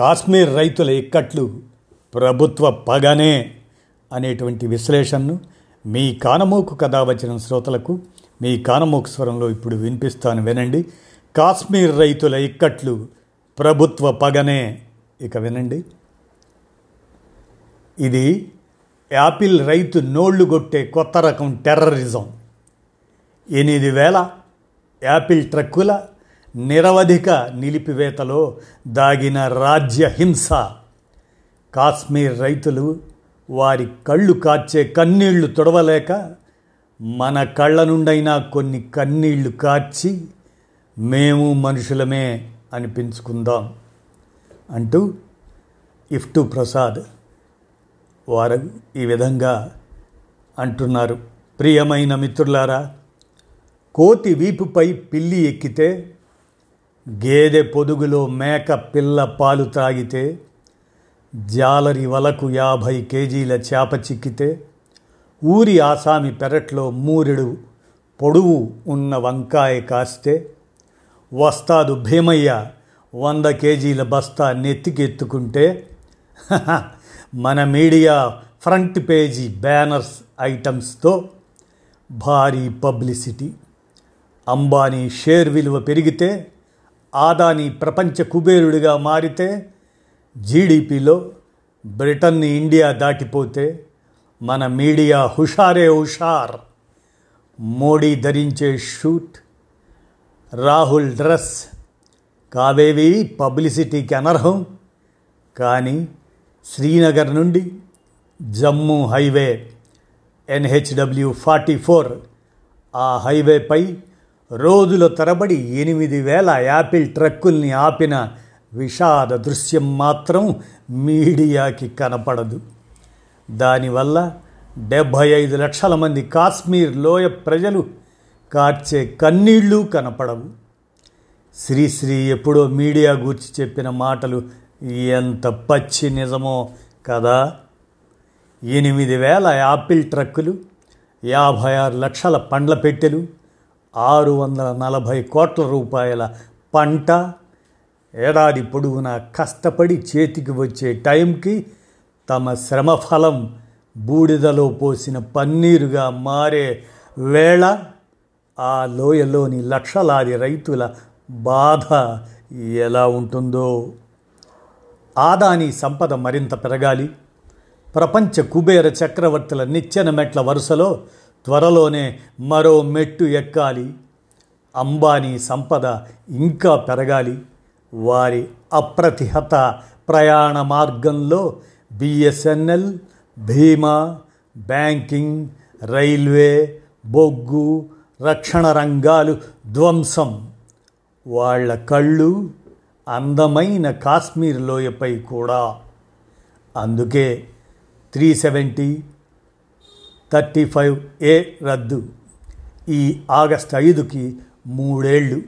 కాశ్మీర్ రైతుల ఇక్కట్లు ప్రభుత్వ పగనే అనేటువంటి విశ్లేషణను మీ కానమోకు కథ వచ్చిన శ్రోతలకు మీ కానమోకు స్వరంలో ఇప్పుడు వినిపిస్తాను వినండి. కాశ్మీర్ రైతుల ఇక్కట్లు ప్రభుత్వ పగనే. ఇక వినండి. ఇది యాపిల్ రైతు నోళ్ళు కొట్టే కొత్త రకం టెర్రరిజం. ఎనిమిది వేల యాపిల్ ట్రక్కుల నిరవధిక నిలిపివేతలో దాగిన రాజ్య హింస. కాశ్మీర్ రైతులు వారి కళ్ళు కాచే కన్నీళ్ళు తొడవలేక మన కళ్ళ నుండైనా కొన్ని కన్నీళ్ళు కార్చి మేము మనుషులమే అనిపించుకుందాం అంటూ ఇఫ్టు ప్రసాద్ వారు ఈ విధంగా అంటున్నారు. ప్రియమైన మిత్రులారా కోతి వీపుపై పిల్లి ఎక్కితే గేదె పొదుగులో మేక పిల్ల పాలు త్రాగితే జాలరి వలకు యాభై కేజీల చేప చిక్కితే ఊరి ఆసామి పెరట్లో మూరెడు పొడువు ఉన్న వంకాయ కాస్తే వస్తాదు భీమయ్య వంద కేజీల బస్తా నెత్తికెత్తుకుంటే మన మీడియా ఫ్రంట్ పేజీ బ్యానర్స్ ఐటమ్స్తో భారీ పబ్లిసిటీ. అంబానీ షేర్ విలువ పెరిగితే ఆదాని ప్రపంచ కుబేరుడిగా మారితే జీడిపిలో బ్రిటన్ని ఇండియా దాటిపోతే మన మీడియా హుషారే హుషార్. మోడీ ధరించే షూట్ రాహుల్ డ్రెస్ కావేవి పబ్లిసిటీకి అనర్హం. కానీ శ్రీనగర్ నుండి Jammu highway NHW forty four ఆ హైవేపై రోజుల తరబడి ఎనిమిది వేల యాపిల్ ట్రక్కుల్ని ఆపిన విషాద దృశ్యం మాత్రం మీడియాకి కనపడదు. దానివల్ల డెబ్భై ఐదు లక్షల మంది కాశ్మీర్ లోయ ప్రజలు కార్చే కన్నీళ్ళు కనపడవు. శ్రీశ్రీ ఎప్పుడో మీడియా గూర్చి చెప్పిన మాటలు ఎంత పచ్చి నిజమో కదా? ఎనిమిది వేల యాపిల్ ట్రక్కులు యాభై ఆరు లక్షల పండ్ల పెట్టెలు ఆరు వందల నలభై కోట్ల రూపాయల పంట. ఏడాది పొడవునా కష్టపడి చేతికి వచ్చే టైంకి తమ శ్రమఫలం బూడిదలో పోసిన పన్నీరుగా మారే వేళ ఆ లోయలోని లక్షలాది రైతుల బాధ ఎలా ఉంటుందో. ఆదాని సంపద మరింత పెరగాలి. ప్రపంచ కుబేర చక్రవర్తుల నిచ్చెన మెట్ల వరుసలో త్వరలోనే మరో మెట్టు ఎక్కాలి. అంబానీ సంపద ఇంకా పెరగాలి. వారి అప్రతిహత ప్రయాణ మార్గంలో బిఎస్ఎన్ఎల్ భీమా బ్యాంకింగ్ రైల్వే బొగ్గు రక్షణ రంగాలు ధ్వంసం. వాళ్ళ కళ్ళు అందమైన కాశ్మీర్ లోయపై కూడా. అందుకే three seventy thirty five A రద్దు. ఈ ఆగస్టు ఐదుకి మూడేళ్ళు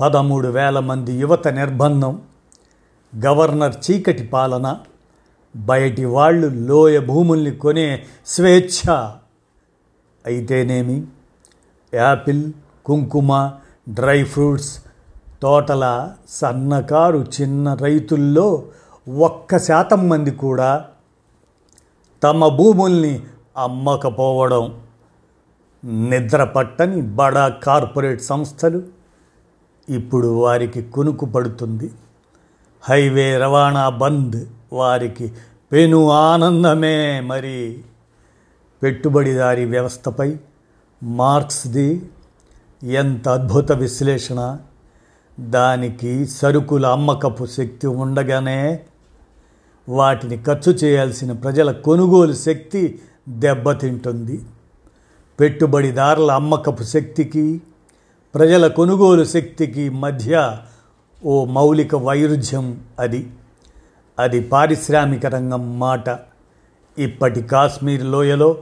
పదమూడు వేల మంది యువత నిర్బంధం గవర్నర్ చీకటి పాలన బయటి వాళ్ళు లోయ భూముల్ని కొనే స్వేచ్ఛ. అయితేనేమి? యాపిల్ కుంకుమ డ్రై ఫ్రూట్స్ తోటల సన్నకారు చిన్న రైతుల్లో ఒక్క శాతం మంది కూడా తమ భూముల్ని అమ్మకపోవడం నిద్ర పట్టని బడా కార్పొరేట్ సంస్థలు ఇప్పుడు వారికి కునుకు పడుతుంది హైవే రవాణా బంద్ వారికి పెను ఆనందమే మరి. పెట్టుబడిదారీ వ్యవస్థపై మార్క్స్ది ఎంత అద్భుత విశ్లేషణ. దానికి సరుకుల అమ్మకపు శక్తి ఉండగానే వాటిని ఖర్చు చేయాల్సిన ప్రజల కొనుగోలు శక్తి దెబ్బతింటుంది. పెట్టుబడిదారుల అమ్మకపు శక్తికి ప్రజల కొనుగోలు శక్తికి మధ్య ఓ మౌలిక వైరుధ్యం అది. అది పారిశ్రామిక రంగం మాట. ఇప్పటి కాశ్మీర్ లోయలో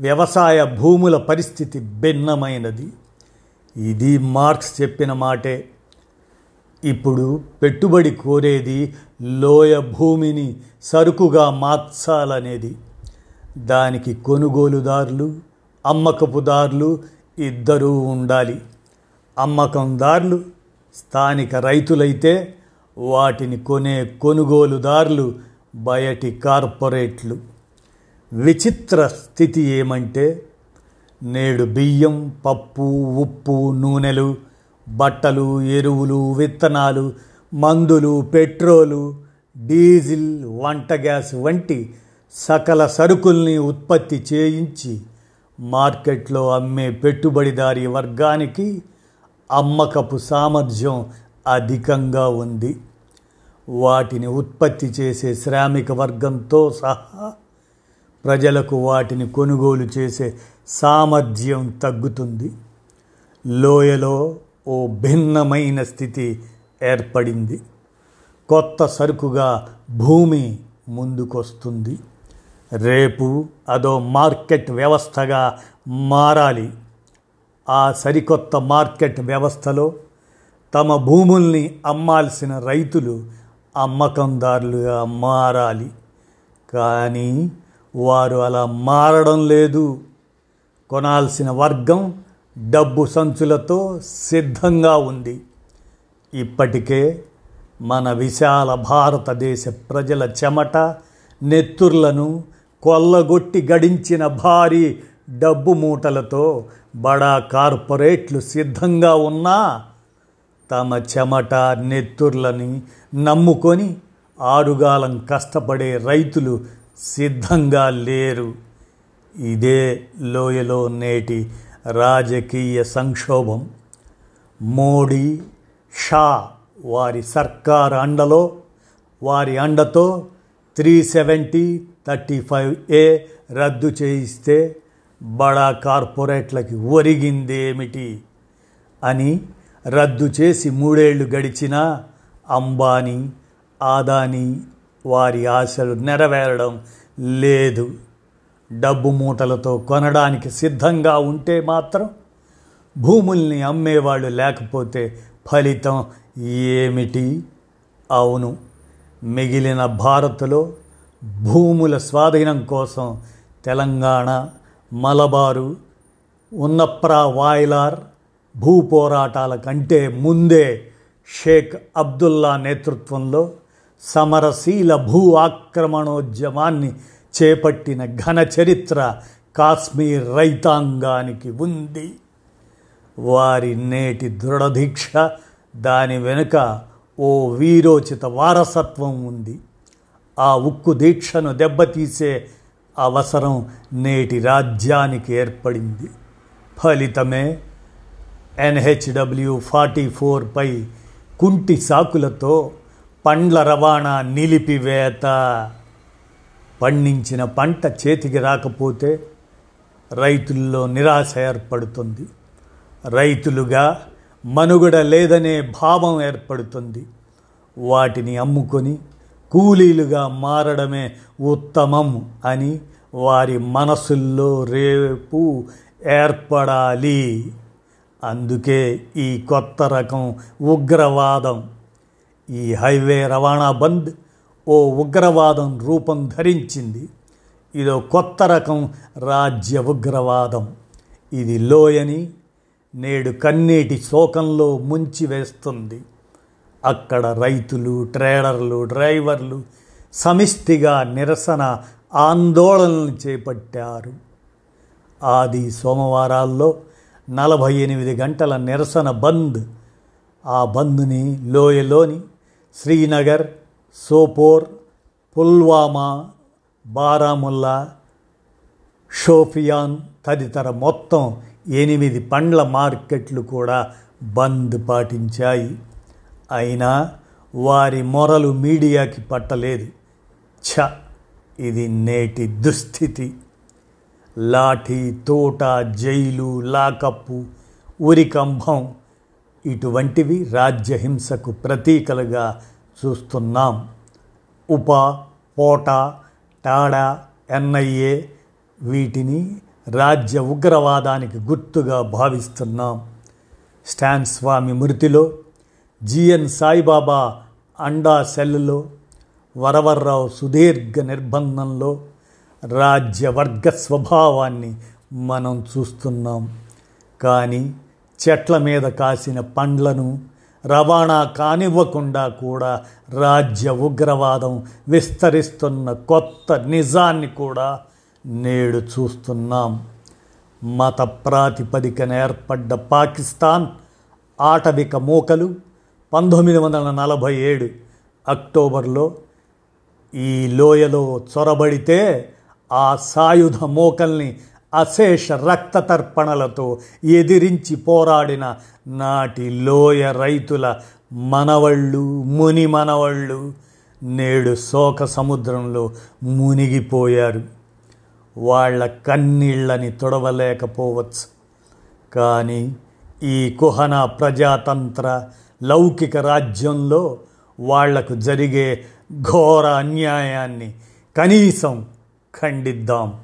వ్యవసాయ భూముల పరిస్థితి భిన్నమైనది. ఇది మార్క్స్ చెప్పిన మాటే. ఇప్పుడు పెట్టుబడి కోరేది లోయ భూమిని సరుకుగా మార్చాలనేది. దానికి కొనుగోలుదారులు అమ్మకపుదారులు ఇద్దరూ ఉండాలి. అమ్మకందారులు స్థానిక రైతులైతే వాటిని కొనే కొనుగోలుదారులు బయటి కార్పొరేట్లు. విచిత్ర స్థితి ఏమంటే నేడు బియ్యం పప్పు ఉప్పు నూనెలు బట్టలు ఎరువులు విత్తనాలు మందులు పెట్రోలు డీజిల్ వంట గ్యాస్ వంటి సకల సరుకుల్ని ఉత్పత్తి చేయించి మార్కెట్లో అమ్మే పెట్టుబడిదారీ వర్గానికి అమ్మకపు సామర్థ్యం అధికంగా ఉంది. వాటిని ఉత్పత్తి చేసే శ్రామిక వర్గంతో సహా ప్రజలకు వాటిని కొనుగోలు చేసే సామర్థ్యం తగ్గుతుంది. లోయలో ఓ భిన్నమైన స్థితి ఏర్పడింది. కొత్త సరుకుగా భూమి ముందుకొస్తుంది. రేపు అదో మార్కెట్ వ్యవస్థగా మారాలి. ఆ సరికొత్త మార్కెట్ వ్యవస్థలో తమ భూముల్ని అమ్మాల్సిన రైతులు అమ్మకందారులుగా మారాలి. కానీ వారు అలా మారడం లేదు. కొనాల్సిన వర్గం డబ్బు సంచులతో సిద్ధంగా ఉంది. ఇప్పటికే మన విశాల భారతదేశ ప్రజల చెమట నెత్తుర్లను కొల్లగొట్టి గడించిన భారీ డబ్బు మూటలతో బడా కార్పొరేట్లు సిద్ధంగా ఉన్నా తమ చెమట నెత్తుర్లని నమ్ముకొని ఆరుగాలం కష్టపడే రైతులు సిద్ధంగా లేరు. ఇదే లోయలో నేటి రాజకీయ సంక్షోభం. మోడీ షా వారి సర్కార్ అండలో వారి అండతో three seventy thirty five A రద్దు చేయిస్తే బడా కార్పొరేట్లకి ఒరిగిందేమిటి అని రద్దు చేసి మూడేళ్ళు గడిచినా అంబానీ ఆదాని వారి ఆశలు నెరవేరడం లేదు. డబ్బు మూటలతో కొనడానికి సిద్ధంగా ఉంటే మాత్రం భూముల్ని అమ్మేవాళ్ళు లేకపోతే ఫలితం ఏమిటి? అవును మిగిలిన భారత్లో భూముల స్వాధీనం కోసం తెలంగాణ మలబారు ఉన్నప్రా వాయిలార్ భూ పోరాటాల కంటే ముందే షేక్ అబ్దుల్లా నేతృత్వంలో సమరశీల భూ ఆక్రమణోద్యమాన్ని చేపట్టిన ఘన చరిత్ర కాశ్మీర్ రైతాంగానికి ఉంది. వారి నేటి దృఢదీక్ష దాని వెనుక ఓ వీరోచిత వారసత్వం ఉంది. ఆ ఉక్కు దీక్షను దెబ్బతీసే అవసరం నేటి రాజ్యానికి ఏర్పడింది. ఫలితమే ఎన్హెచ్డబ్ల్యూ ఫార్టీ ఫోర్పై కుంటి సాకులతో పండ్ల రవాణా నిలిపివేత. పండించిన పంట చేతికి రాకపోతే రైతుల్లో నిరాశ ఏర్పడుతుంది. రైతులుగా మనుగడ లేదనే భావం ఏర్పడుతుంది. వాటిని అమ్ముకొని కూలీలుగా మారడమే ఉత్తమం అని వారి మనసుల్లో రేపు ఏర్పడాలి. అందుకే ఈ కొత్త రకం ఉగ్రవాదం. ఈ హైవే రవాణా బంద్ ఓ ఉగ్రవాదం రూపం ధరించింది. ఇదో కొత్త రకం రాజ్య ఉగ్రవాదం. ఇది లోయని నేడు కన్నీటి శోకంలో ముంచి వేస్తుంది అక్కడ రైతులు ట్రేడర్లు డ్రైవర్లు సమిష్టిగా నిరసన ఆందోళనలు చేపట్టారు. ఆది సోమవారాల్లో నలభై ఎనిమిది గంటల నిరసన బంద్. ఆ బంద్ని లోయలోని శ్రీనగర్ సోపోర్ పుల్వామా బారాముల్లా షోఫియాన్ తదితర మొత్తం ఎనిమిది పండ్ల మార్కెట్లు కూడా బంద్ పాటించాయి. అయినా వారి మొరలు మీడియాకి పట్టలేదు. ఛ! ఇది నేటి దుస్థితి. లాఠీ తోట జైలు లాకప్పు ఉరికంభం ఇటువంటివి రాజ్యహింసకు ప్రతీకలుగా చూస్తున్నాం. ఉప పోట టాడా ఎన్ఐఏ వీటిని రాజ్య ఉగ్రవాదానికి గుర్తుగా భావిస్తున్నాం. స్టాన్ స్వామి మృతిలో జిఎన్ సాయిబాబా అండా సెల్లో వరవర్రావు సుదీర్ఘ నిర్బంధంలో రాజ్య వర్గ స్వభావాన్ని మనం చూస్తున్నాం. కానీ చెట్ల మీద కాసిన పండ్లను రవాణా కానివ్వకుండా కూడా రాజ్య ఉగ్రవాదం విస్తరిస్తున్న కొత్త నిజాన్ని కూడా నేడు చూస్తున్నాం. మత ప్రాతిపదికన ఏర్పడ్డ పాకిస్తాన్ ఆటవిక మూకలు పంతొమ్మిది వందల నలభై ఏడు అక్టోబర్లో ఈ లోయలో చొరబడితే ఆ సాయుధ మోకల్ని అశేష రక్త తర్పణలతో ఎదిరించి పోరాడిన నాటి లోయ రైతుల మనవళ్ళు ముని మనవళ్ళు నేడు శోక సముద్రంలో మునిగిపోయారు. వాళ్ళ కన్నీళ్ళని తొడవలేకపోవచ్చు. కానీ ఈ కుహన ప్రజాతంత్ర లౌకిక రాజ్యంలో వాళ్ళకు జరిగే ఘోర అన్యాయాన్ని కనీసం ఖండిద్దాం.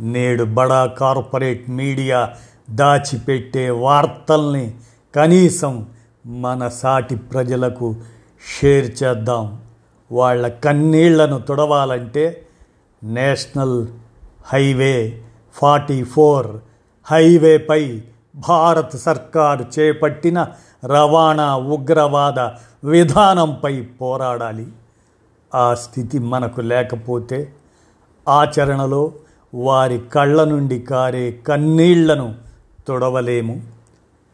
నేడు బడా కార్పొరేట్ మీడియా దాచిపెట్టే వార్తల్ని కనీసం మన సాటి ప్రజలకు షేర్ చేద్దాం. వాళ్ళ కన్నీళ్ళను తుడవాలంటే నేషనల్ హైవే ఫార్టీ ఫోర్ హైవేపై భారత్ సర్కారు చేపట్టిన రవాణా ఉగ్రవాద విధానంపై పోరాడాలి. ఆ స్థితి మనకు లేకపోతే ఆచరణలో వారి కళ్ళ నుండి కారే కన్నీళ్ళను తొడవలేము.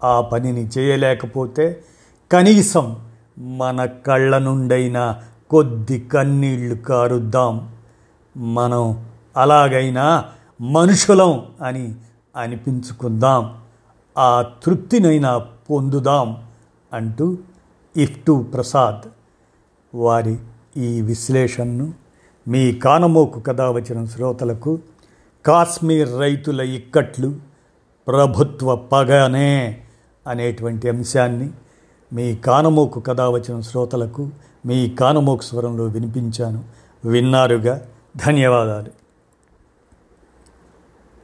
ఆ పనిని చేయలేకపోతే కనీసం మన కళ్ళ నుండైనా కొద్ది కన్నీళ్ళు కారుద్దాం. మనం అలాగైనా మనుషులం అని అనిపించుకుందాం. ఆ తృప్తినైనా పొందుదాం అంటూ ఇఫ్టు ప్రసాద్ వారి ఈ విశ్లేషణను మీ కానమోకు కథ వచ్చిన శ్రోతలకు కాశ్మీర్ రైతుల ఇక్కట్లు ప్రభుత్వ పగనే అనేటువంటి అంశాన్ని మీ కానమోకు కథ వచ్చిన శ్రోతలకు మీ కానమోకు స్వరంలో వినిపించాను. విన్నారుగా? ధన్యవాదాలు.